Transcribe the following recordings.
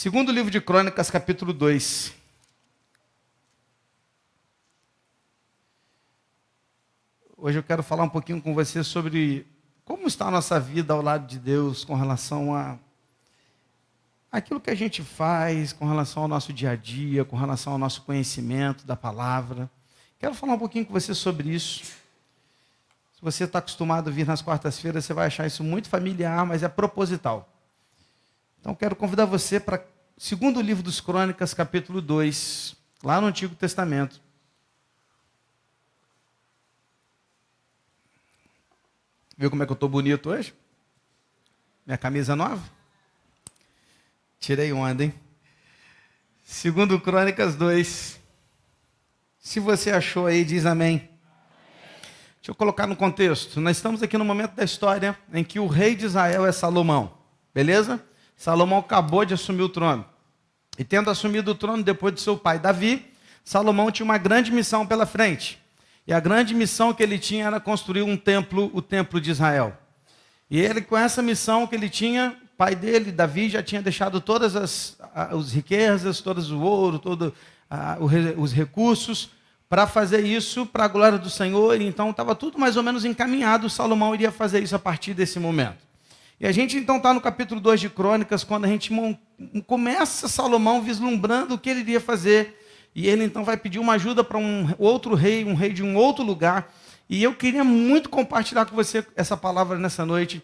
Segundo livro de Crônicas, capítulo 2. Hoje eu quero falar um pouquinho com você sobre como está a nossa vida ao lado de Deus com relação a aquilo que a gente faz, com relação ao nosso dia a dia, com relação ao nosso conhecimento da palavra. Quero falar um pouquinho com você sobre isso. Se você está acostumado a vir nas quartas-feiras, você vai achar isso muito familiar, mas é proposital. Então, quero convidar você para segundo livro dos Crônicas, capítulo 2, lá no Antigo Testamento. Viu como é que eu estou bonito hoje? Minha camisa nova? Tirei onda, hein? Segundo Crônicas 2. Se você achou aí, diz amém. Deixa eu colocar no contexto. Nós estamos aqui no momento da história em que o rei de Israel é Salomão. Beleza? Salomão acabou de assumir o trono. E tendo assumido o trono depois de seu pai Davi, Salomão tinha uma grande missão pela frente. E a grande missão que ele tinha era construir um templo, o templo de Israel. E ele, com essa missão que ele tinha, pai dele, Davi, já tinha deixado todas as, as riquezas, todos o ouro, todos os recursos para fazer isso para a glória do Senhor. Então estava tudo mais ou menos encaminhado. Salomão iria fazer isso a partir desse momento. E a gente então está no capítulo 2 de Crônicas, quando a gente começa Salomão vislumbrando o que ele iria fazer. E ele então vai pedir uma ajuda para um outro rei, um rei de um outro lugar. E eu queria muito compartilhar com você essa palavra nessa noite.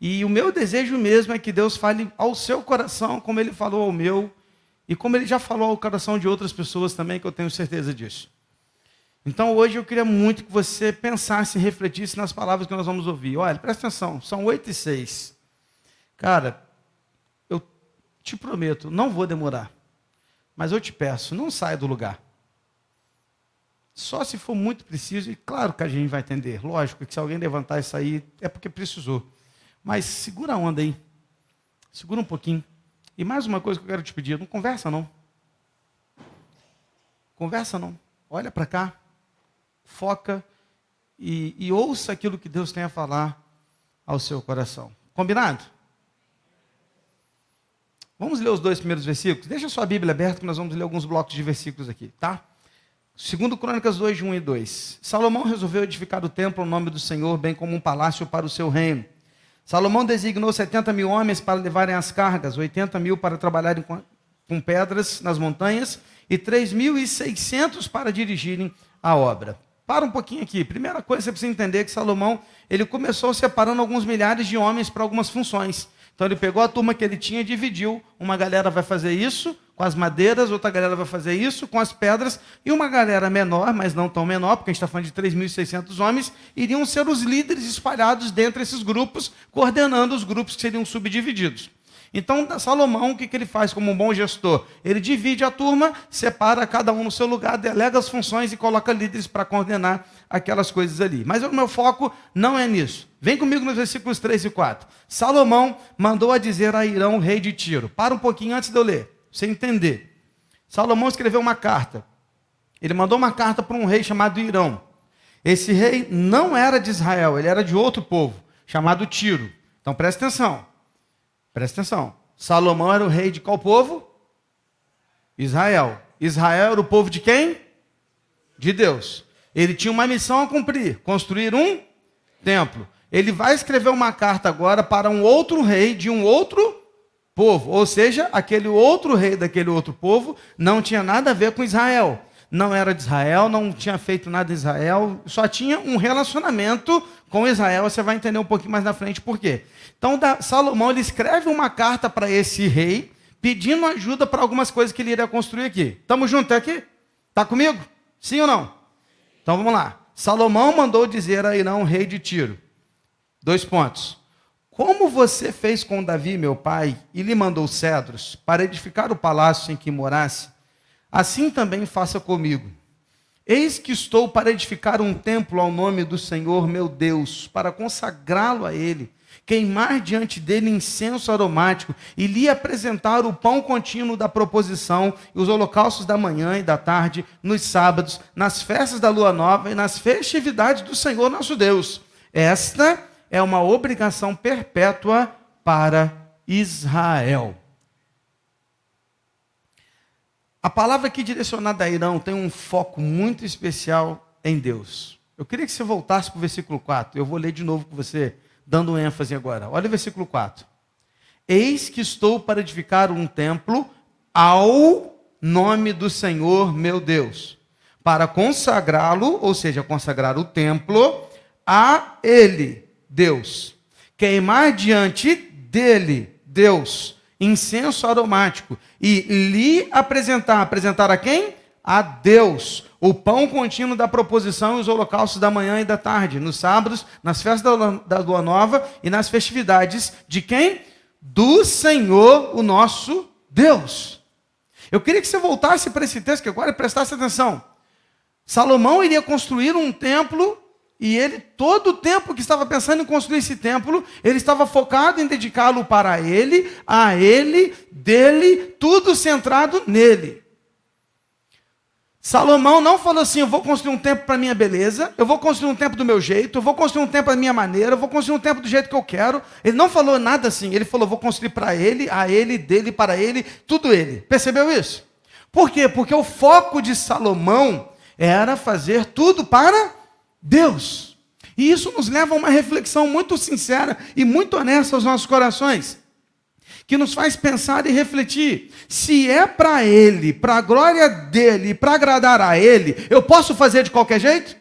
E o meu desejo mesmo é que Deus fale ao seu coração, como ele falou ao meu, e como ele já falou ao coração de outras pessoas também, que eu tenho certeza disso. Então hoje eu queria muito que você pensasse e refletisse nas palavras que nós vamos ouvir. Olha, presta atenção, são oito e seis. Cara, eu te prometo, não vou demorar. Mas eu te peço, não saia do lugar. Só se for muito preciso, e claro que a gente vai atender. Lógico que se alguém levantar e sair, é porque precisou. Mas segura a onda aí. Segura um pouquinho. E mais uma coisa que eu quero te pedir: não conversa não. Conversa não. Olha para cá foca e, e ouça aquilo que Deus tem a falar ao seu coração. Combinado? Vamos ler os dois primeiros versículos? Deixa a sua Bíblia aberta que nós vamos ler alguns blocos de versículos aqui, tá? Segundo Crônicas 2, de 1 e 2. Salomão resolveu edificar o templo ao nome do Senhor, bem como um palácio para o seu reino. Salomão designou 70 mil homens para levarem as cargas, 80 mil para trabalharem com, com pedras nas montanhas e 3.600 para dirigirem a obra. Para um pouquinho aqui. Primeira coisa, você precisa entender que Salomão, ele começou separando alguns milhares de homens para algumas funções. Então ele pegou a turma que ele tinha e dividiu. Uma galera vai fazer isso com as madeiras, outra galera vai fazer isso com as pedras, e uma galera menor, mas não tão menor, porque a gente está falando de 3.600 homens, iriam ser os líderes espalhados dentro desses grupos, coordenando os grupos que seriam subdivididos. Então, Salomão, o que, que ele faz como um bom gestor? Ele divide a turma, separa cada um no seu lugar, delega as funções e coloca líderes para coordenar aquelas coisas ali. Mas o meu foco não é nisso. Vem comigo nos versículos 3 e 4. Salomão mandou a dizer a Irão, rei de Tiro. Para um pouquinho antes de eu ler, você entender. Salomão escreveu uma carta. Ele mandou uma carta para um rei chamado Irão. Esse rei não era de Israel, ele era de outro povo, chamado Tiro. Então presta atenção. Presta atenção. Salomão era o rei de qual povo? Israel. Israel era o povo de quem? De Deus. Ele tinha uma missão a cumprir: construir um templo. Ele vai escrever uma carta agora para um outro rei de um outro povo. Ou seja, aquele outro rei daquele outro povo não tinha nada a ver com Israel. Não era de Israel, não tinha feito nada em Israel, só tinha um relacionamento com Israel. Você vai entender um pouquinho mais na frente por quê. Então, Salomão ele escreve uma carta para esse rei, pedindo ajuda para algumas coisas que ele iria construir aqui. Estamos juntos aqui? Está comigo? Sim ou não? Então vamos lá. Salomão mandou dizer a Irão, rei de Tiro. Dois pontos. Como você fez com Davi, meu pai, e lhe mandou cedros para edificar o palácio em que morasse, assim também faça comigo. Eis que estou para edificar um templo ao nome do Senhor meu Deus, para consagrá-lo a Ele queimar diante dele incenso aromático e lhe apresentar o pão contínuo da proposição e os holocaustos da manhã e da tarde, nos sábados, nas festas da lua nova e nas festividades do Senhor nosso Deus. Esta é uma obrigação perpétua para Israel. A palavra aqui direcionada a Irão tem um foco muito especial em Deus. Eu queria que você voltasse para o versículo 4. Eu vou ler de novo com você, dando ênfase agora. Olha o versículo 4. Eis que estou para edificar um templo ao nome do Senhor meu Deus, para consagrá-lo, ou seja, consagrar o templo a Ele, Deus. Queimar diante dele, Deus, incenso aromático e lhe apresentar. Apresentar a quem? A Deus. O pão contínuo da proposição e os holocaustos da manhã e da tarde, nos sábados, nas festas da lua nova e nas festividades de quem? Do Senhor, o nosso Deus. Eu queria que você voltasse para esse texto que agora prestasse atenção. Salomão iria construir um templo e ele, todo o tempo que estava pensando em construir esse templo, ele estava focado em dedicá-lo para ele, a ele, dele, tudo centrado nele. Salomão não falou assim: eu vou construir um templo para minha beleza, eu vou construir um templo do meu jeito, eu vou construir um templo da minha maneira, eu vou construir um templo do jeito que eu quero. Ele não falou nada assim. Ele falou: vou construir para ele, a ele, dele, para ele, tudo ele. Percebeu isso? Por quê? Porque o foco de Salomão era fazer tudo para Deus. E isso nos leva a uma reflexão muito sincera e muito honesta aos nossos corações, que nos faz pensar e refletir. Se é para Ele, para a glória dEle, para agradar a Ele, eu posso fazer de qualquer jeito?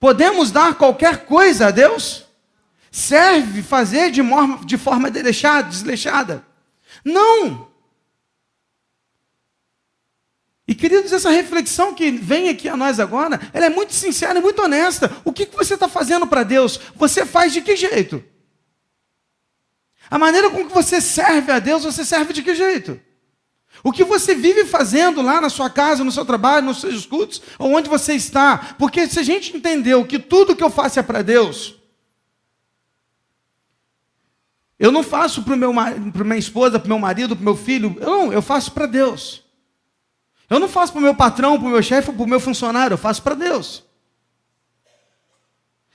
Podemos dar qualquer coisa a Deus? Serve fazer de, de forma desleixada? Não! E queridos, essa reflexão que vem aqui a nós agora, ela é muito sincera e muito honesta. O que, você está fazendo para Deus? Você faz de que jeito? A maneira com que você serve a Deus, você serve de que jeito? O que você vive fazendo lá na sua casa, no seu trabalho, nos seus cultos, ou onde você está? Porque se a gente entendeu que tudo que eu faço é para Deus, eu não faço para minha esposa, para meu marido, para meu filho, eu não, eu faço para Deus. Eu não faço para o meu patrão, para o meu chefe, para o meu funcionário, eu faço para Deus.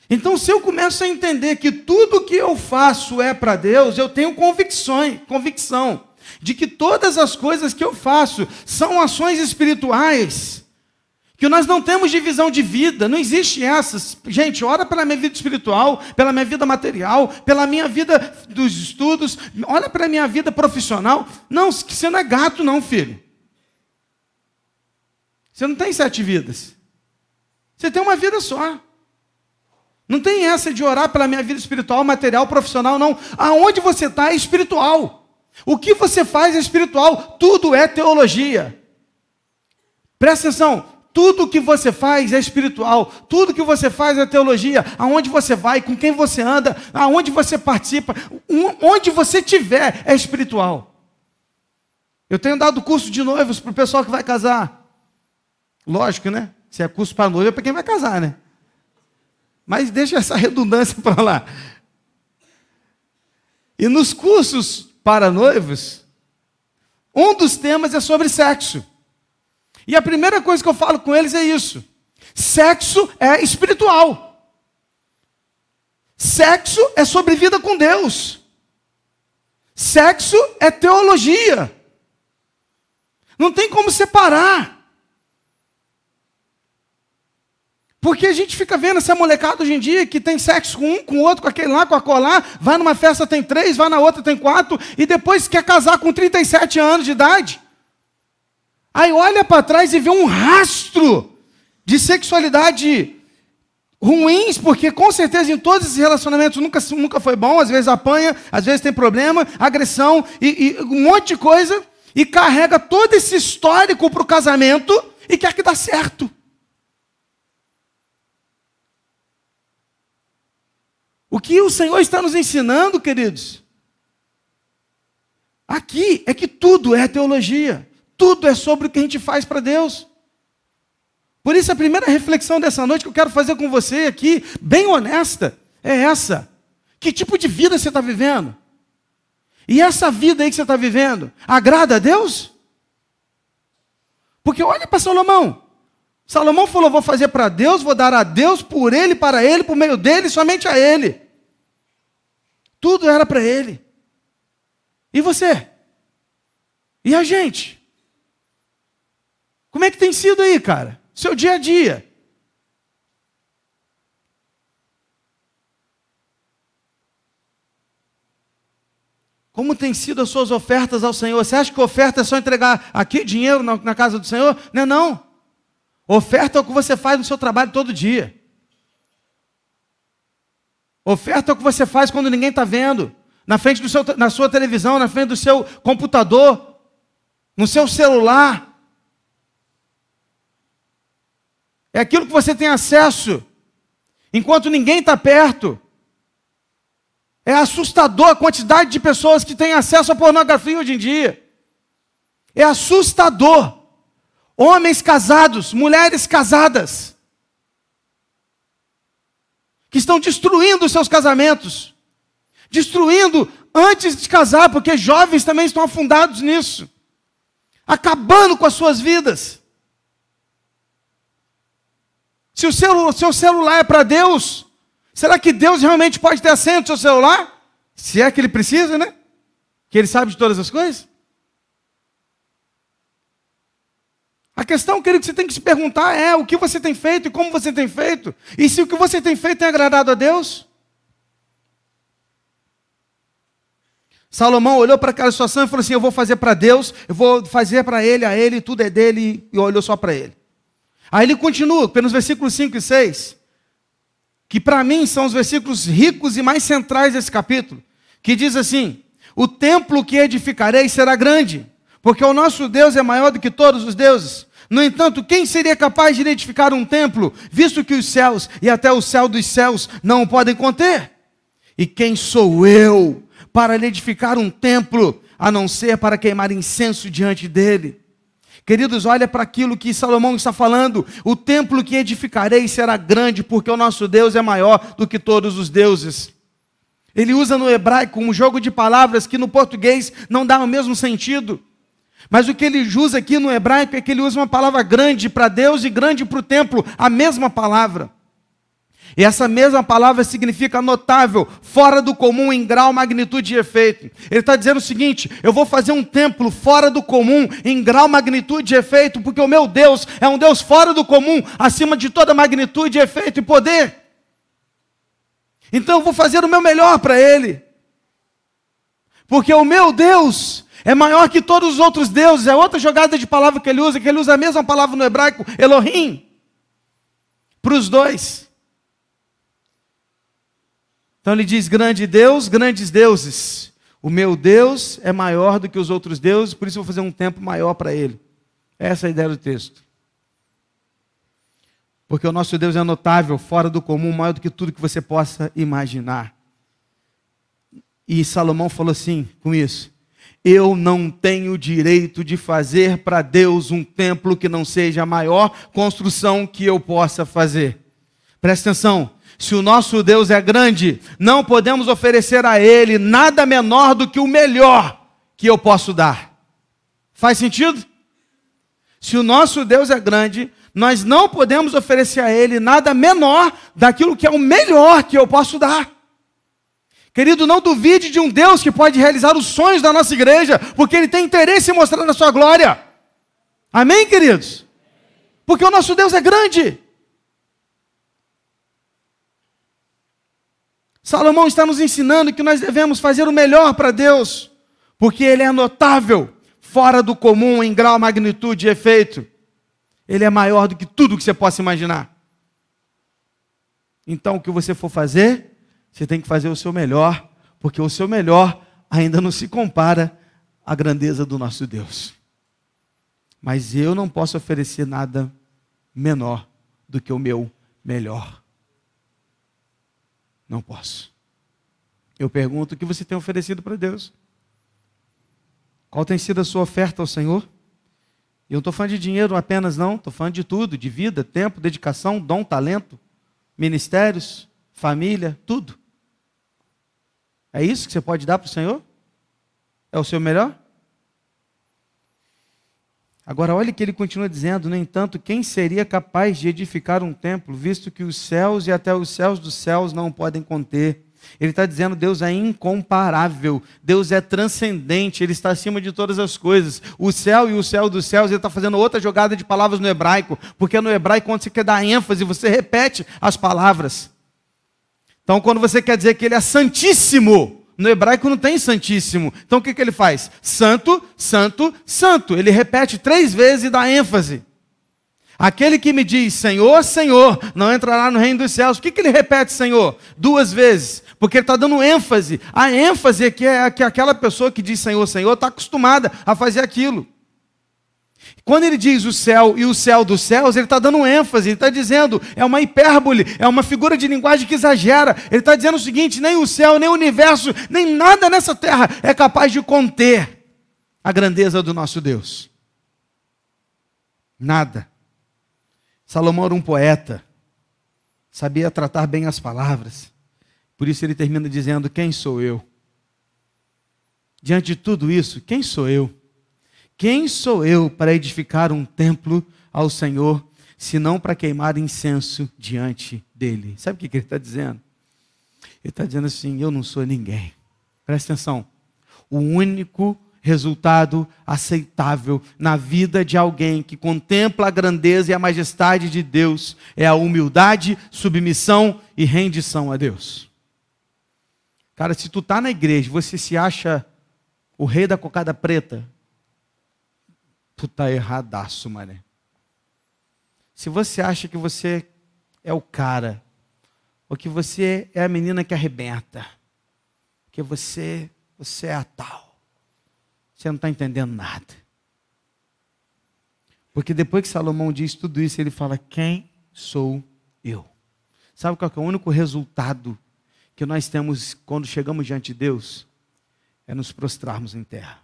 Então, se eu começo a entender que tudo que eu faço é para Deus, eu tenho convicções, convicção de que todas as coisas que eu faço são ações espirituais, que nós não temos divisão de vida, não existe essas. Gente, ora pela minha vida espiritual, pela minha vida material, pela minha vida dos estudos, olha pela minha vida profissional. Não, você não é gato, não, filho. Você não tem sete vidas. Você tem uma vida só. Não tem essa de orar pela minha vida espiritual, material, profissional, não. Aonde você está é espiritual. O que você faz é espiritual. Tudo é teologia. Presta atenção. Tudo que você faz é espiritual. Tudo que você faz é teologia. Aonde você vai, com quem você anda, aonde você participa, onde você tiver é espiritual. Eu tenho dado curso de noivos para o pessoal que vai casar. Lógico, né? Se é curso para noiva, é para quem vai casar, né? Mas deixa essa redundância para lá. E nos cursos para noivos, um dos temas é sobre sexo. E a primeira coisa que eu falo com eles é isso: sexo é espiritual. Sexo é sobre vida com Deus. Sexo é teologia. Não tem como separar. Porque a gente fica vendo essa molecada hoje em dia que tem sexo com um, com outro, com aquele lá, com a colar, vai numa festa tem três, vai na outra tem quatro, e depois quer casar com 37 anos de idade. Aí olha para trás e vê um rastro de sexualidade ruins, porque com certeza em todos esses relacionamentos nunca, nunca foi bom, às vezes apanha, às vezes tem problema, agressão e, e um monte de coisa, e carrega todo esse histórico para o casamento e quer que dá certo. O que o Senhor está nos ensinando, queridos, aqui é que tudo é teologia, tudo é sobre o que a gente faz para Deus. Por isso, a primeira reflexão dessa noite que eu quero fazer com você aqui, bem honesta, é essa: que tipo de vida você está vivendo? E essa vida aí que você está vivendo, agrada a Deus? Porque olha para Salomão. Salomão falou: vou fazer para Deus, vou dar a Deus, por ele, para ele, por meio dele, somente a ele. Tudo era para ele. E você? E a gente? Como é que tem sido aí, cara? Seu dia a dia. Como tem sido as suas ofertas ao Senhor? Você acha que oferta é só entregar aqui dinheiro na, casa do Senhor? Não é não. Oferta é o que você faz no seu trabalho todo dia. Oferta é o que você faz quando ninguém está vendo. Na frente do seu, na sua televisão, na frente do seu computador, no seu celular. É aquilo que você tem acesso, enquanto ninguém está perto. É assustador a quantidade de pessoas que têm acesso à pornografia hoje em dia. É assustador. Homens casados, mulheres casadas, que estão destruindo os seus casamentos, destruindo antes de casar, porque jovens também estão afundados nisso, acabando com as suas vidas. Se o seu, seu celular é para Deus, Será que Deus realmente pode ter assento no seu celular? Se é que ele precisa, né? Que ele sabe de todas as coisas? A questão, querido, que você tem que se perguntar é o que você tem feito e como você tem feito. E se o que você tem feito tem agradado a Deus? Salomão olhou para aquela situação e falou assim: Eu vou fazer para Deus, eu vou fazer para ele, a ele, tudo é dele, e olhou só para ele. Aí ele continua, pelos versículos 5 e 6 que para mim são os versículos ricos e mais centrais desse capítulo, que diz assim: O templo que edificarei será grande, porque o nosso Deus é maior do que todos os deuses. No entanto, quem seria capaz de edificar um templo, visto que os céus e até o céu dos céus não o podem conter? E quem sou eu para edificar um templo, a não ser para queimar incenso diante dele? Queridos, olha para aquilo que Salomão está falando. O templo que edificarei será grande, porque o nosso Deus é maior do que todos os deuses. Ele usa no hebraico um jogo de palavras que no português não dá o mesmo sentido. Mas o que ele usa aqui no hebraico é que ele usa uma palavra grande para Deus e grande para o templo, a mesma palavra. E essa mesma palavra significa notável, fora do comum em grau, magnitude e efeito. Ele está dizendo o seguinte: eu vou fazer um templo fora do comum em grau, magnitude e efeito, porque o meu Deus é um Deus fora do comum, acima de toda magnitude, efeito e poder. Então eu vou fazer o meu melhor para Ele, porque o meu Deus é maior que todos os outros deuses. É outra jogada de palavra que ele usa, que ele usa a mesma palavra no hebraico, Elohim, para os dois. Então ele diz: grande Deus, grandes deuses. O meu Deus é maior do que os outros deuses, por isso eu vou fazer um tempo maior para ele. Essa é a ideia do texto. Porque o nosso Deus é notável, fora do comum, maior do que tudo que você possa imaginar. E Salomão falou assim com isso: Eu não tenho direito de fazer para Deus um templo que não seja a maior construção que eu possa fazer. Presta atenção, se o nosso Deus é grande, não podemos oferecer a Ele nada menor do que o melhor que eu posso dar. Faz sentido? Se o nosso Deus é grande, nós não podemos oferecer a Ele nada menor daquilo que é o melhor que eu posso dar. Querido, não duvide de um Deus que pode realizar os sonhos da nossa igreja, porque Ele tem interesse em mostrar a sua glória. Amém, queridos? Porque o nosso Deus é grande. Salomão está nos ensinando que nós devemos fazer o melhor para Deus, porque Ele é notável, fora do comum em grau, magnitude e efeito. Ele é maior do que tudo que você possa imaginar. Então, o que você for fazer, você tem que fazer o seu melhor, porque o seu melhor ainda não se compara à grandeza do nosso Deus. Mas eu não posso oferecer nada menor do que o meu melhor. Não posso. Eu pergunto o que você tem oferecido para Deus. Qual tem sido a sua oferta ao Senhor? Eu não estou falando de dinheiro apenas, não. Estou falando de tudo: de vida, tempo, dedicação, dom, talento, ministérios, família, tudo. É isso que você pode dar para o Senhor? É o seu melhor? Agora, olha que ele continua dizendo: no entanto, quem seria capaz de edificar um templo, visto que os céus e até os céus dos céus não podem conter? Ele está dizendo Deus é incomparável, Deus é transcendente, Ele está acima de todas as coisas. O céu e o céu dos céus, Ele está fazendo outra jogada de palavras no hebraico, porque no hebraico, quando você quer dar ênfase, você repete as palavras. Então, quando você quer dizer que Ele é santíssimo, no hebraico não tem santíssimo. Então o que, que ele faz? Santo, santo, santo. Ele repete três vezes e dá ênfase. Aquele que me diz Senhor, Senhor, não entrará no reino dos céus. Por que, que ele repete Senhor? Duas vezes. Porque ele está dando ênfase. A ênfase é que, é que aquela pessoa que diz Senhor, Senhor está acostumada a fazer aquilo. Quando ele diz o céu e o céu dos céus, ele está dando ênfase, ele está dizendo, é uma hipérbole, é uma figura de linguagem que exagera. Ele está dizendo o seguinte: nem o céu, nem o universo, nem nada nessa terra é capaz de conter a grandeza do nosso Deus. Nada. Salomão era um poeta, sabia tratar bem as palavras, por isso ele termina dizendo: Quem sou eu? Diante de tudo isso, quem sou eu? Quem sou eu para edificar um templo ao Senhor, senão para queimar incenso diante dele? Sabe o que ele está dizendo? Ele está dizendo assim: Eu não sou ninguém. Presta atenção. O único resultado aceitável na vida de alguém que contempla a grandeza e a majestade de Deus é a humildade, submissão e rendição a Deus. Cara, se tu tá na igreja, você se acha o rei da cocada preta, tu tá erradaço, mané. Se você acha que você é o cara, ou que você é a menina que arrebenta, que você, você é a tal, você não está entendendo nada. Porque depois que Salomão diz tudo isso, ele fala: Quem sou eu? Sabe qual é o único resultado que nós temos quando chegamos diante de Deus? É nos prostrarmos em terra.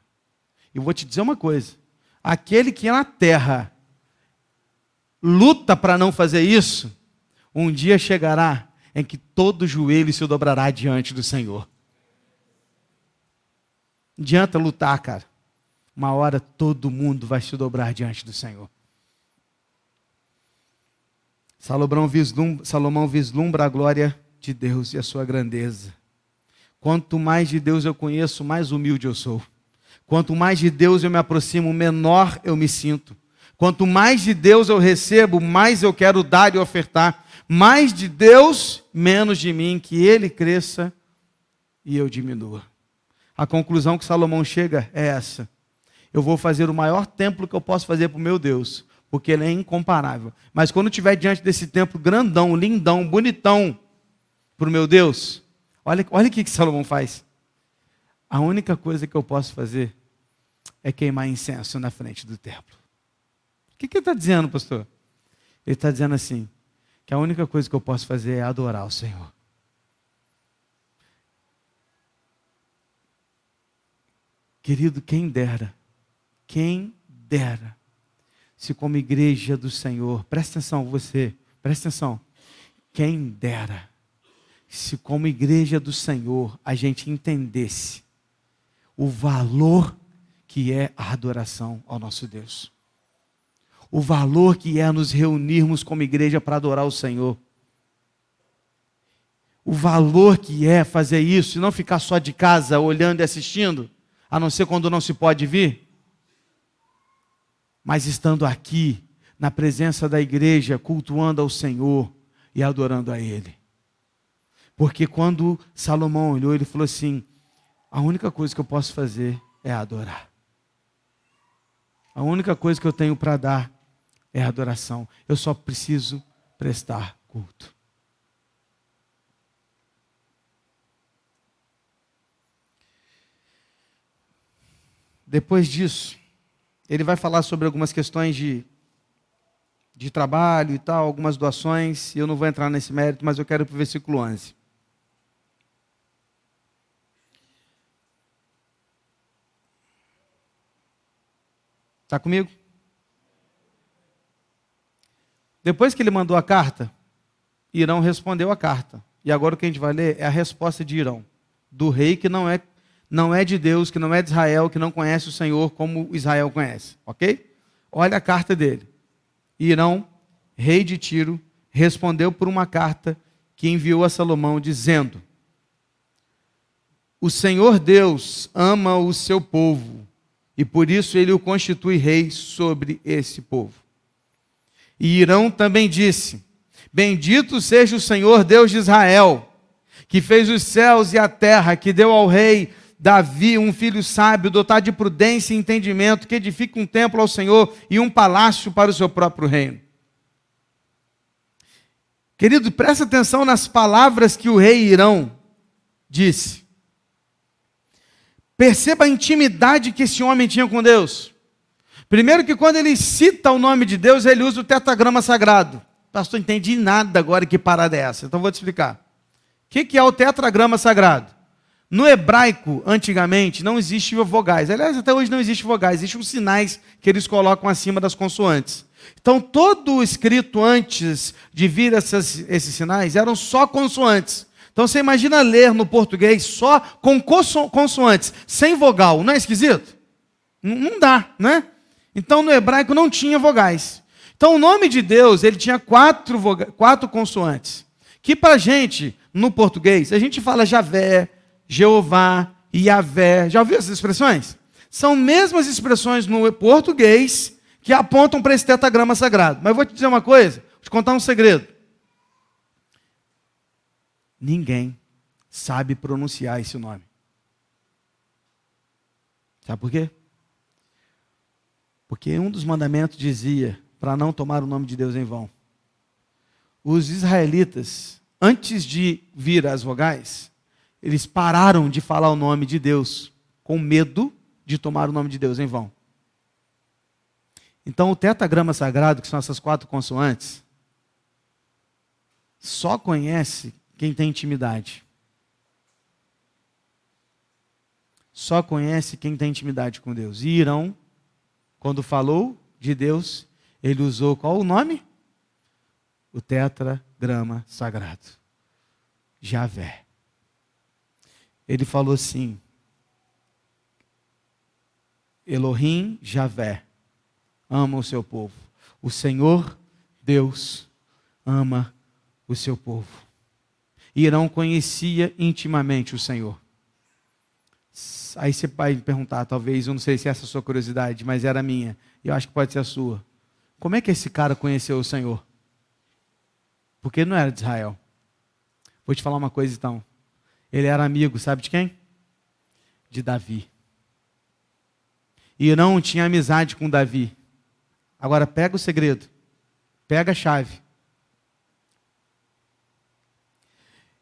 E vou te dizer uma coisa: aquele que na terra luta para não fazer isso, um dia chegará em que todo joelho se dobrará diante do Senhor. Não adianta lutar, cara. Uma hora todo mundo vai se dobrar diante do Senhor. Vislumbra, Salomão vislumbra a glória de Deus e a sua grandeza. Quanto mais de Deus eu conheço, mais humilde eu sou. Quanto mais de Deus eu me aproximo, menor eu me sinto. Quanto mais de Deus eu recebo, mais eu quero dar e ofertar. Mais de Deus, menos de mim, que Ele cresça e eu diminua. A conclusão que Salomão chega é essa: eu vou fazer o maior templo que eu posso fazer para o meu Deus, porque ele é incomparável. Mas quando estiver diante desse templo grandão, lindão, bonitão, para o meu Deus, olha, olha o que, que Salomão faz. A única coisa que eu posso fazer é queimar incenso na frente do templo. O que, que ele está dizendo, pastor? Ele está dizendo assim: que a única coisa que eu posso fazer é adorar o Senhor. Querido, quem dera, quem dera, se como igreja do Senhor, presta atenção, você, presta atenção, quem dera, se como igreja do Senhor a gente entendesse o valor que é a adoração ao nosso Deus. O valor que é nos reunirmos como igreja para adorar o Senhor. O valor que é fazer isso e não ficar só de casa olhando e assistindo, a não ser quando não se pode vir. Mas estando aqui, na presença da igreja, cultuando ao Senhor e adorando a Ele. Porque quando Salomão olhou, ele falou assim: a única coisa que eu posso fazer é adorar. A única coisa que eu tenho para dar é adoração. Eu só preciso prestar culto. Depois disso, ele vai falar sobre algumas questões de, de trabalho e tal, algumas doações. Eu não vou entrar nesse mérito, mas eu quero ir para o versículo 11. Está comigo? Depois que ele mandou a carta, Irão respondeu a carta. E agora o que a gente vai ler é a resposta de Irão, do rei que não é, não é de Deus, que não é de Israel, que não conhece o Senhor como Israel conhece. Ok? Olha a carta dele. Irão, rei de Tiro, respondeu por uma carta que enviou a Salomão, dizendo: o Senhor Deus ama o seu povo e por isso ele o constitui rei sobre esse povo. E Irão também disse: Bendito seja o Senhor Deus de Israel, que fez os céus e a terra, que deu ao rei Davi um filho sábio, dotado de prudência e entendimento, que edifica um templo ao Senhor e um palácio para o seu próprio reino. Querido, presta atenção nas palavras que o rei Irão disse. Perceba a intimidade que esse homem tinha com Deus. Primeiro que quando ele cita o nome de Deus, ele usa o tetragrama sagrado. Pastor, entendi nada agora que parada é essa. Então vou te explicar. O que é o tetragrama sagrado? No hebraico, antigamente, não existiam vogais. Aliás, até hoje não existe vogais. Existem os sinais que eles colocam acima das consoantes. Então, todo o escrito antes de vir essas, esses sinais eram só consoantes. Então você imagina ler no português só com consoantes, sem vogal. Não é esquisito? Não dá, né? Então no hebraico não tinha vogais. Então o nome de Deus, ele tinha quatro, quatro consoantes. Que para gente, no português, a gente fala Javé, Jeová, Yahvé. Já ouviu essas expressões? São mesmas expressões no português que apontam para esse tetagrama sagrado. Mas eu vou te dizer uma coisa, vou te contar um segredo. Ninguém sabe pronunciar esse nome. Sabe por quê? Porque um dos mandamentos dizia para não tomar o nome de Deus em vão. Os israelitas, antes de vir as vogais, eles pararam de falar o nome de Deus com medo de tomar o nome de Deus em vão. Então, o tetagrama sagrado, que são essas quatro consoantes, só conhece quem tem intimidade. Só conhece quem tem intimidade com Deus. E Irão, quando falou de Deus, ele usou qual o nome? O tetragrama sagrado. Javé. Ele falou assim: Elohim Javé ama o seu povo. O Senhor Deus ama o seu povo. Irão conhecia intimamente o Senhor. Aí você vai me perguntar, talvez, eu não sei se é essa a sua curiosidade, mas era minha. E eu acho que pode ser a sua. Como é que esse cara conheceu o Senhor? Porque ele não era de Israel. Vou te falar uma coisa então. Ele era amigo, sabe de quem? De Davi. Irão tinha amizade com Davi. Agora pega o segredo. Pega a chave.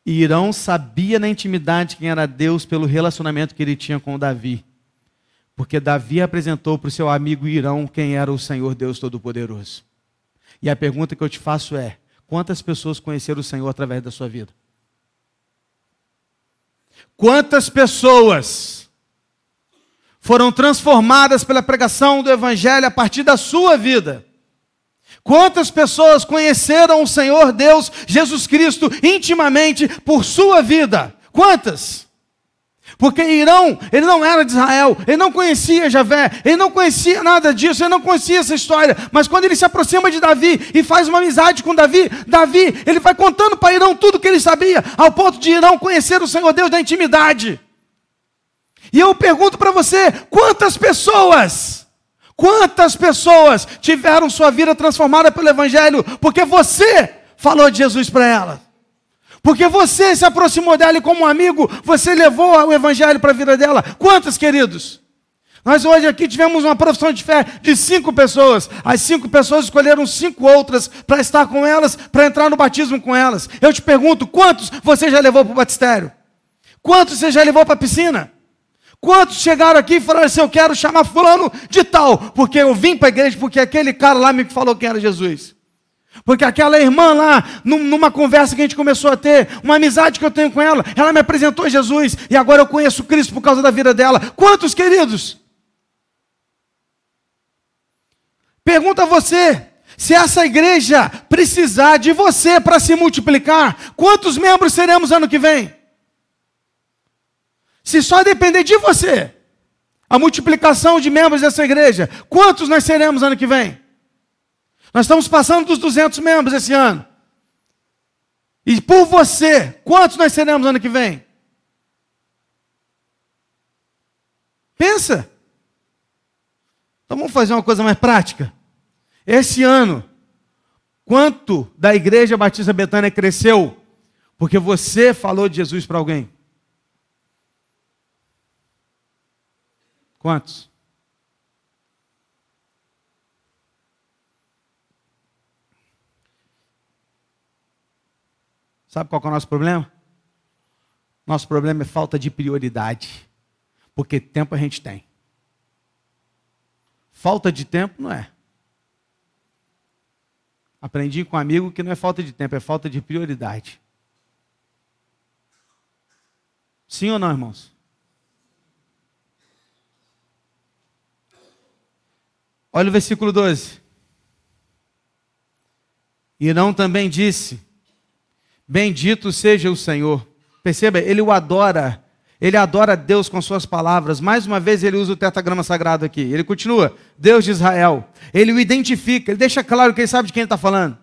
E Irão sabia na intimidade quem era Deus pelo relacionamento que ele tinha com Davi. Porque Davi apresentou para o seu amigo Irão quem era o Senhor Deus Todo-Poderoso. E a pergunta que eu te faço é: quantas pessoas conheceram o Senhor através da sua vida? Quantas pessoas foram transformadas pela pregação do Evangelho a partir da sua vida? Quantas pessoas conheceram o Senhor Deus, Jesus Cristo, intimamente por sua vida? Quantas? Porque Irão, ele não era de Israel, ele não conhecia Javé, ele não conhecia nada disso, ele não conhecia essa história. Mas quando ele se aproxima de Davi e faz uma amizade com Davi, Davi, ele vai contando para Irão tudo o que ele sabia, ao ponto de Irão conhecer o Senhor Deus da intimidade. E eu pergunto para você: quantas pessoas Quantas pessoas tiveram sua vida transformada pelo Evangelho porque você falou de Jesus para elas? Porque você se aproximou dela e, como amigo, você levou o Evangelho para a vida dela. Quantas, queridos? Nós hoje aqui tivemos uma profissão de fé de cinco pessoas. As cinco pessoas escolheram cinco outras para estar com elas, para entrar no batismo com elas. Eu te pergunto, quantos você já levou para o batistério? Quantos você já levou para a piscina? Quantos chegaram aqui e falaram assim: Eu quero chamar Fulano de tal, porque eu vim para a igreja, porque aquele cara lá me falou quem era Jesus. Porque aquela irmã lá, numa conversa que a gente começou a ter, uma amizade que eu tenho com ela, ela me apresentou Jesus e agora eu conheço Cristo por causa da vida dela. Quantos, queridos? Pergunta a você, se essa igreja precisar de você para se multiplicar, quantos membros seremos ano que vem? Se só depender de você, a multiplicação de membros dessa igreja, quantos nós seremos ano que vem? Nós estamos passando dos 200 membros esse ano. E por você, quantos nós seremos ano que vem? Pensa. Então vamos fazer uma coisa mais prática. Esse ano, quanto da Igreja Batista Betânia cresceu porque você falou de Jesus para alguém? Quantos? Sabe qual é o nosso problema? Nosso problema é falta de prioridade. Porque tempo a gente tem. Falta de tempo não é. Aprendi com um amigo que não é falta de tempo, é falta de prioridade. Sim ou não, irmãos? Olha o versículo 12. E não também disse: Bendito seja o Senhor. Perceba, ele o adora. Ele adora Deus com suas palavras. Mais uma vez ele usa o tetagrama sagrado aqui. Ele continua: Deus de Israel. Ele o identifica, ele deixa claro que ele sabe de quem ele está falando.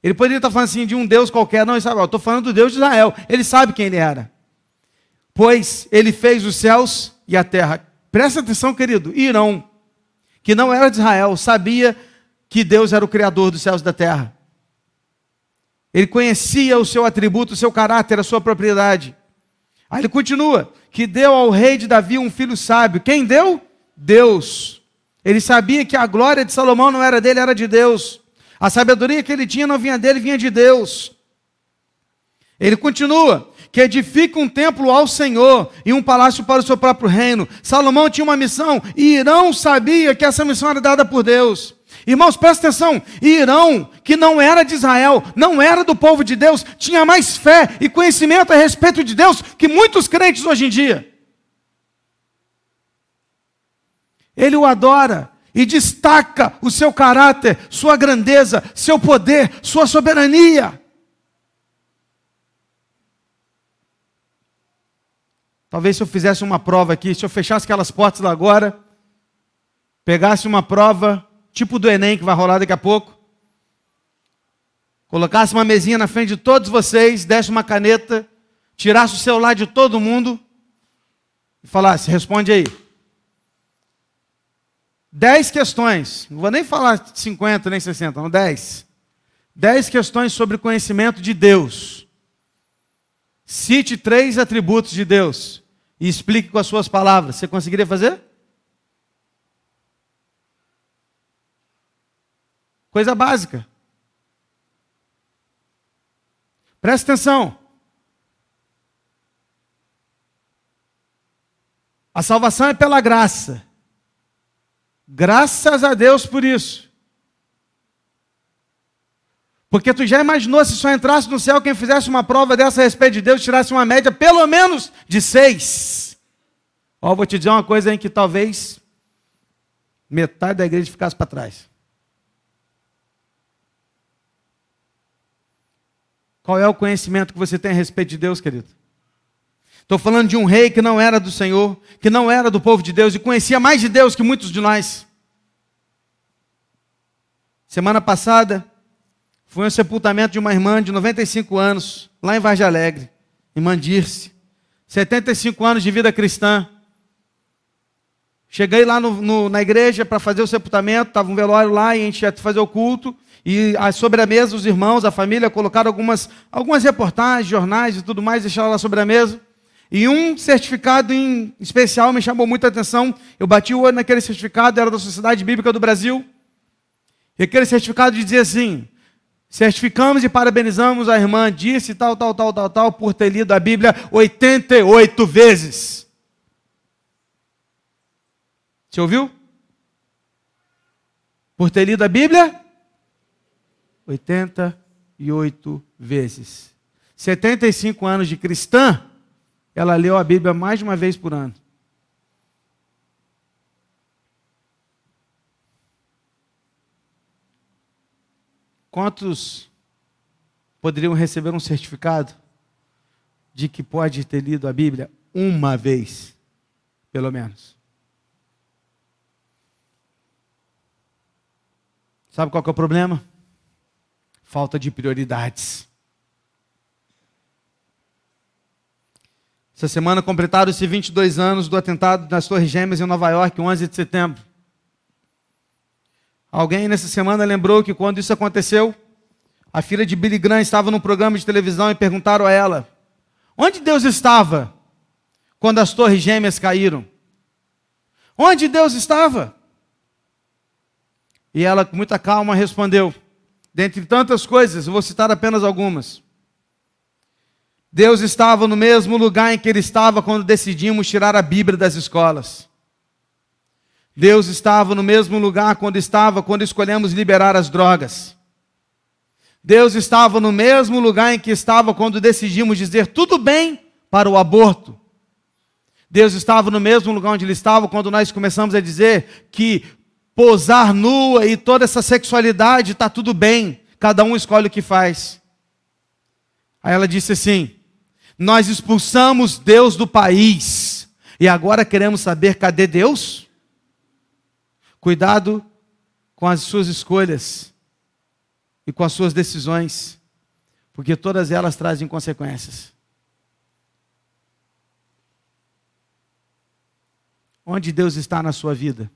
Ele poderia estar falando assim de um Deus qualquer. Não, ele sabe, estou falando do Deus de Israel. Ele sabe quem ele era. Pois ele fez os céus e a terra. Presta atenção, querido. Irão, que não era de Israel, sabia que Deus era o Criador dos céus e da terra. Ele conhecia o seu atributo, o seu caráter, a sua propriedade. Aí ele continua: que deu ao rei de Davi um filho sábio. Quem deu? Deus. Ele sabia que a glória de Salomão não era dele, era de Deus. A sabedoria que ele tinha não vinha dele, vinha de Deus. Ele continua: que edifica um templo ao Senhor e um palácio para o seu próprio reino. Salomão tinha uma missão e Irão sabia que essa missão era dada por Deus. Irmãos, presta atenção: Irão, que não era de Israel, não era do povo de Deus, tinha mais fé e conhecimento a respeito de Deus que muitos crentes hoje em dia. Ele o adora e destaca o seu caráter, sua grandeza, seu poder, sua soberania. Talvez se eu fizesse uma prova aqui, se eu fechasse aquelas portas lá agora, pegasse uma prova tipo do Enem que vai rolar daqui a pouco, colocasse uma mesinha na frente de todos vocês, desse uma caneta, tirasse o celular de todo mundo e falasse: responde aí. Dez questões, não vou nem falar 50 nem 60, não, dez. Dez questões sobre conhecimento de Deus. Cite três atributos de Deus e explique com as suas palavras. Você conseguiria fazer? Coisa básica. Presta atenção. A salvação é pela graça. Graças a Deus por isso. Porque tu já imaginou se só entrasse no céu quem fizesse uma prova dessa a respeito de Deus, tirasse uma média pelo menos de seis. Ó, vou te dizer uma coisa em que talvez metade da igreja ficasse para trás. Qual é o conhecimento que você tem a respeito de Deus, querido? Estou falando de um rei que não era do Senhor, que não era do povo de Deus e conhecia mais de Deus que muitos de nós. Semana passada, foi um sepultamento de uma irmã de 95 anos, lá em Vargem Alegre, irmã Dirce. 75 anos de vida cristã. Cheguei lá no, no, na igreja para fazer o sepultamento, estava um velório lá e a gente ia fazer o culto. E sobre a mesa, os irmãos, a família, colocaram algumas, algumas reportagens, jornais e tudo mais, deixaram lá sobre a mesa. E um certificado em especial me chamou muita atenção. Eu bati o olho naquele certificado, era da Sociedade Bíblica do Brasil. E aquele certificado dizia assim: certificamos e parabenizamos a irmã, disse tal, tal, tal, tal, tal, por ter lido a Bíblia 88 vezes. Você ouviu? Por ter lido a Bíblia 88 vezes. 75 anos de cristã, ela leu a Bíblia mais de uma vez por ano. Quantos poderiam receber um certificado de que pode ter lido a Bíblia uma vez, pelo menos? Sabe qual é o problema? falta de prioridades. Essa semana completaram-se 22 anos do atentado nas Torres Gêmeas em Nova York, 11 de setembro. Alguém nessa semana lembrou que quando isso aconteceu, a filha de Billy Graham estava num programa de televisão e perguntaram a ela: Onde Deus estava quando as Torres Gêmeas caíram? Onde Deus estava? E ela, com muita calma, respondeu: Dentre tantas coisas, vou citar apenas algumas. Deus estava no mesmo lugar em que ele estava quando decidimos tirar a Bíblia das escolas. Deus estava no mesmo lugar quando estava quando escolhemos liberar as drogas. Deus estava no mesmo lugar em que estava quando decidimos dizer tudo bem para o aborto. Deus estava no mesmo lugar onde ele estava quando nós começamos a dizer que posar nua e toda essa sexualidade está tudo bem, cada um escolhe o que faz. Aí ela disse assim: Nós expulsamos Deus do país e agora queremos saber cadê Deus? Cuidado com as suas escolhas e com as suas decisões, porque todas elas trazem consequências. Onde Deus está na sua vida?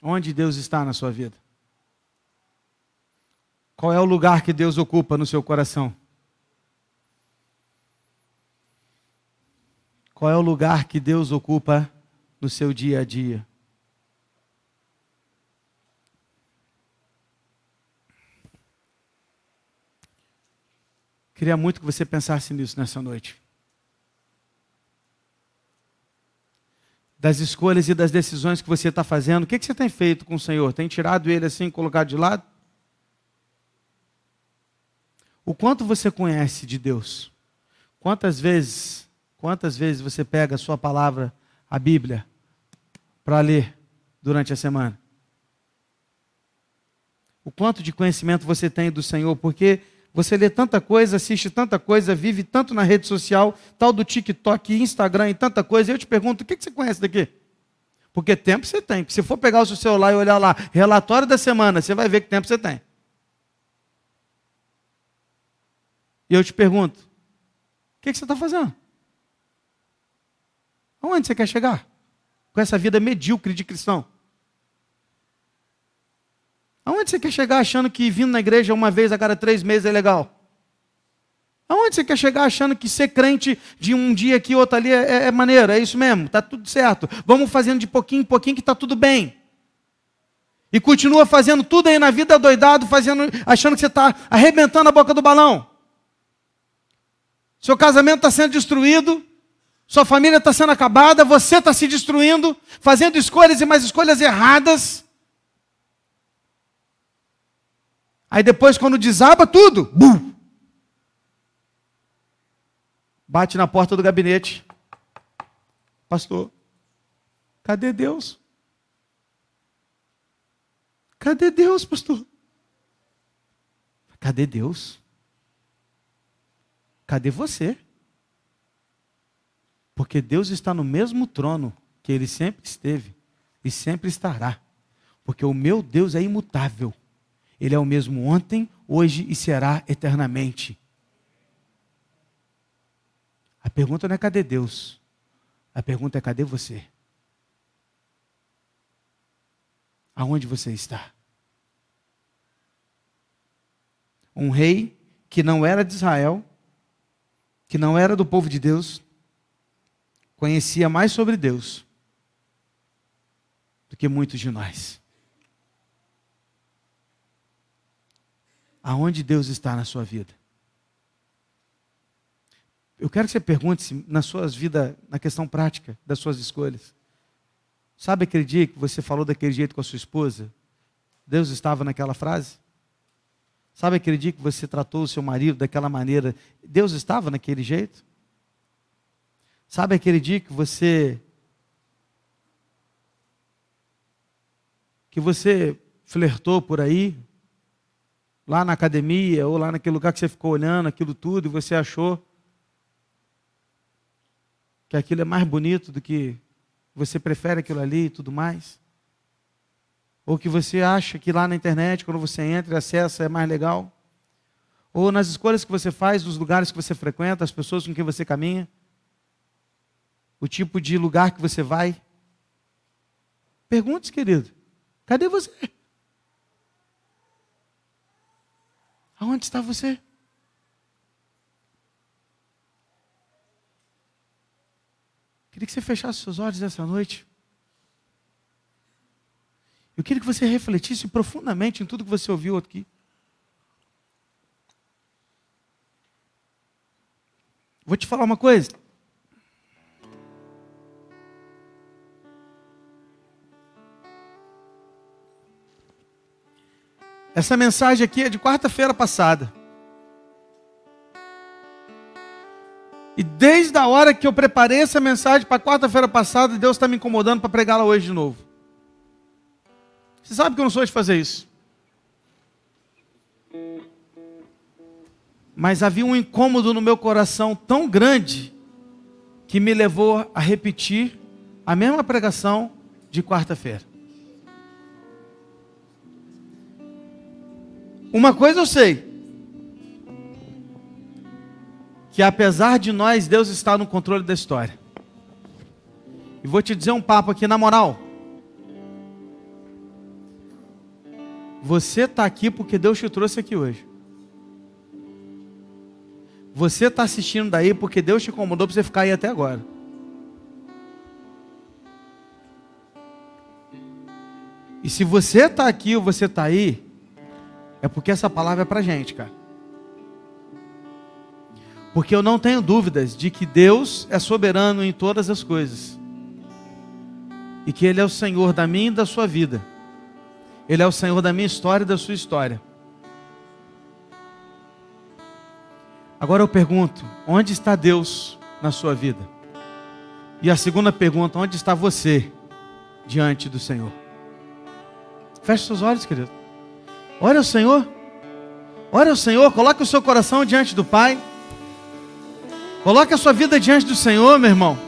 Onde Deus está na sua vida? Qual é o lugar que Deus ocupa no seu coração? Qual é o lugar que Deus ocupa no seu dia a dia? Queria muito que você pensasse nisso nessa noite. Das escolhas e das decisões que você está fazendo, o que, que você tem feito com o Senhor? Tem tirado ele assim, colocado de lado? O quanto você conhece de Deus? Quantas vezes, quantas vezes você pega a sua palavra, a Bíblia, para ler durante a semana? O quanto de conhecimento você tem do Senhor? Porque você lê tanta coisa, assiste tanta coisa, vive tanto na rede social, tal do TikTok, Instagram e tanta coisa. E eu te pergunto, o que você conhece daqui? Porque tempo você tem. Se for pegar o seu celular e olhar lá, relatório da semana, você vai ver que tempo você tem. E eu te pergunto, o que você está fazendo? Aonde você quer chegar? Com essa vida medíocre de cristão? Aonde você quer chegar achando que vindo na igreja uma vez a cada três meses é legal? Aonde você quer chegar achando que ser crente de um dia aqui, outro ali é, é maneiro? É isso mesmo, está tudo certo. Vamos fazendo de pouquinho em pouquinho que está tudo bem. E continua fazendo tudo aí na vida doidado, fazendo, achando que você está arrebentando a boca do balão. Seu casamento está sendo destruído, sua família está sendo acabada, você está se destruindo, fazendo escolhas e mais escolhas erradas. Aí depois, quando desaba tudo, bum, bate na porta do gabinete. Pastor, cadê Deus? Cadê Deus, pastor? Cadê Deus? Cadê você? Porque Deus está no mesmo trono que ele sempre esteve e sempre estará. Porque o meu Deus é imutável. Ele é o mesmo ontem, hoje e será eternamente. A pergunta não é cadê Deus? A pergunta é cadê você? Aonde você está? Um rei que não era de Israel, que não era do povo de Deus, conhecia mais sobre Deus do que muitos de nós. aonde Deus está na sua vida. Eu quero que você pergunte na sua vida, na questão prática das suas escolhas. Sabe aquele dia que você falou daquele jeito com a sua esposa? Deus estava naquela frase? Sabe aquele dia que você tratou o seu marido daquela maneira? Deus estava naquele jeito? Sabe aquele dia que você que você flertou por aí, lá na academia ou lá naquele lugar que você ficou olhando aquilo tudo e você achou que aquilo é mais bonito do que você prefere aquilo ali e tudo mais? Ou que você acha que lá na internet, quando você entra e acessa, é mais legal? Ou nas escolhas que você faz, nos lugares que você frequenta, as pessoas com quem você caminha? O tipo de lugar que você vai? Pergunte, querido. Cadê você? Aonde está você? Queria que você fechasse seus olhos essa noite. Eu queria que você refletisse profundamente em tudo que você ouviu aqui. Vou te falar uma coisa. Essa mensagem aqui é de quarta-feira passada. E desde a hora que eu preparei essa mensagem para quarta-feira passada, Deus está me incomodando para pregá-la hoje de novo. Você sabe que eu não sou de fazer isso. Mas havia um incômodo no meu coração tão grande que me levou a repetir a mesma pregação de quarta-feira. Uma coisa eu sei: que apesar de nós, Deus está no controle da história. E vou te dizer um papo aqui na moral. Você está aqui porque Deus te trouxe aqui hoje. Você está assistindo daí porque Deus te incomodou para você ficar aí até agora. E se você está aqui ou você está aí, é porque essa palavra é para gente, cara. Porque eu não tenho dúvidas de que Deus é soberano em todas as coisas. E que Ele é o Senhor da minha e da sua vida. Ele é o Senhor da minha história e da sua história. Agora eu pergunto: onde está Deus na sua vida? E a segunda pergunta: onde está você diante do Senhor? Feche seus olhos, querido. Ore ao Senhor. Ore ao Senhor. Coloque o seu coração diante do Pai. Coloque a sua vida diante do Senhor, meu irmão.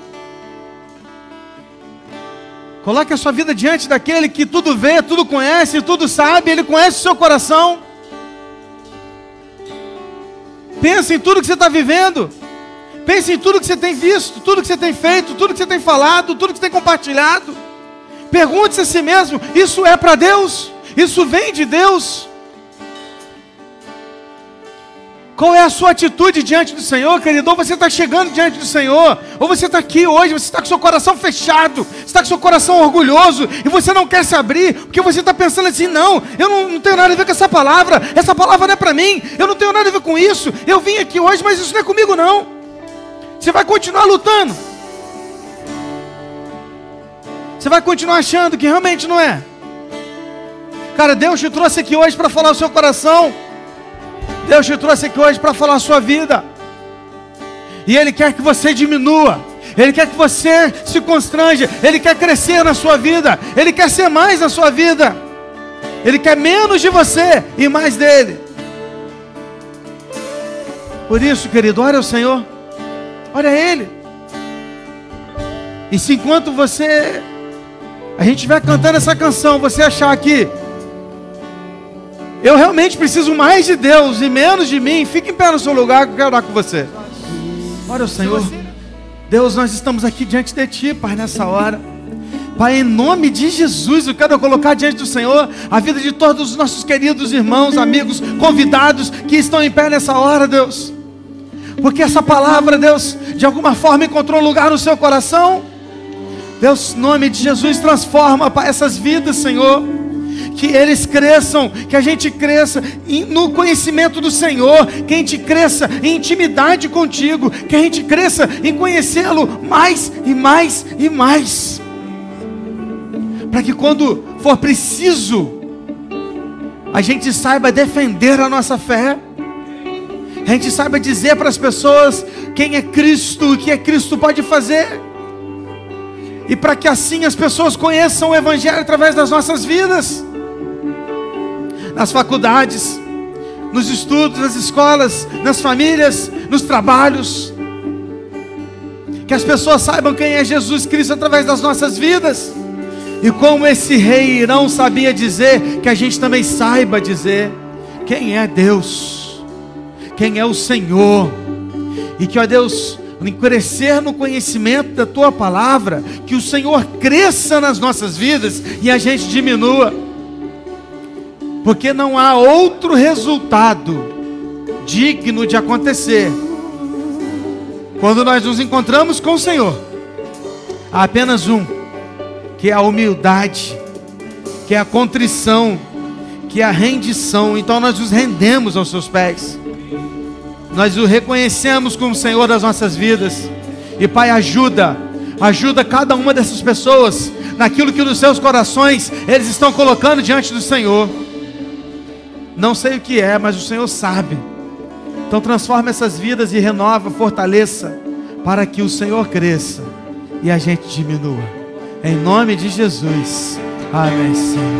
Coloque a sua vida diante daquele que tudo vê, tudo conhece, tudo sabe, ele conhece o seu coração. Pense em tudo que você está vivendo. Pense em tudo que você tem visto, tudo que você tem feito, tudo que você tem falado, tudo que você tem compartilhado. Pergunte-se a si mesmo: isso é para Deus? Isso vem de Deus? Qual é a sua atitude diante do Senhor, querido? Ou você está chegando diante do Senhor, ou você está aqui hoje, você está com seu coração fechado, você está com seu coração orgulhoso, e você não quer se abrir, porque você está pensando assim: não, eu não, não tenho nada a ver com essa palavra, essa palavra não é para mim, eu não tenho nada a ver com isso, eu vim aqui hoje, mas isso não é comigo, não. Você vai continuar lutando, você vai continuar achando que realmente não é. Cara, Deus te trouxe aqui hoje para falar o seu coração. Deus te trouxe aqui hoje para falar a sua vida. E Ele quer que você diminua. Ele quer que você se constrange. Ele quer crescer na sua vida. Ele quer ser mais na sua vida. Ele quer menos de você e mais dele. Por isso, querido, ore ao Senhor. Ore a Ele. E se enquanto você. A gente vai cantando essa canção, você achar que eu realmente preciso mais de Deus e menos de mim. Fique em pé no seu lugar eu quero orar com você. Ora, Senhor. Deus, nós estamos aqui diante de Ti, Pai, nessa hora. Pai, em nome de Jesus, eu quero colocar diante do Senhor a vida de todos os nossos queridos irmãos, amigos, convidados que estão em pé nessa hora, Deus. Porque essa palavra, Deus, de alguma forma encontrou lugar no seu coração. Deus, em nome de Jesus, transforma, Pai, essas vidas, Senhor que eles cresçam, que a gente cresça no conhecimento do Senhor, que a gente cresça em intimidade contigo, que a gente cresça em conhecê-lo mais e mais e mais. Para que quando for preciso, a gente saiba defender a nossa fé, a gente saiba dizer para as pessoas quem é Cristo, o que é Cristo pode fazer, e para que assim as pessoas conheçam o Evangelho através das nossas vidas nas faculdades, nos estudos, nas escolas, nas famílias, nos trabalhos. Que as pessoas saibam quem é Jesus Cristo através das nossas vidas. E como esse rei Irão sabia dizer, que a gente também saiba dizer quem é Deus. quem é o Senhor. E que, ó Deus, crescer no conhecimento da tua palavra, que o Senhor cresça nas nossas vidas e a gente diminua. Porque não há outro resultado digno de acontecer quando nós nos encontramos com o Senhor. Há apenas um, que é a humildade, que é a contrição, que é a rendição. Então nós nos rendemos aos seus pés nós o reconhecemos como Senhor das nossas vidas. E Pai, ajuda, ajuda cada uma dessas pessoas naquilo que nos seus corações eles estão colocando diante do Senhor. Não sei o que é, mas o Senhor sabe. Então transforma essas vidas e renova, fortaleça, para que o Senhor cresça e a gente diminua. Em nome de Jesus. Amém. Senhor.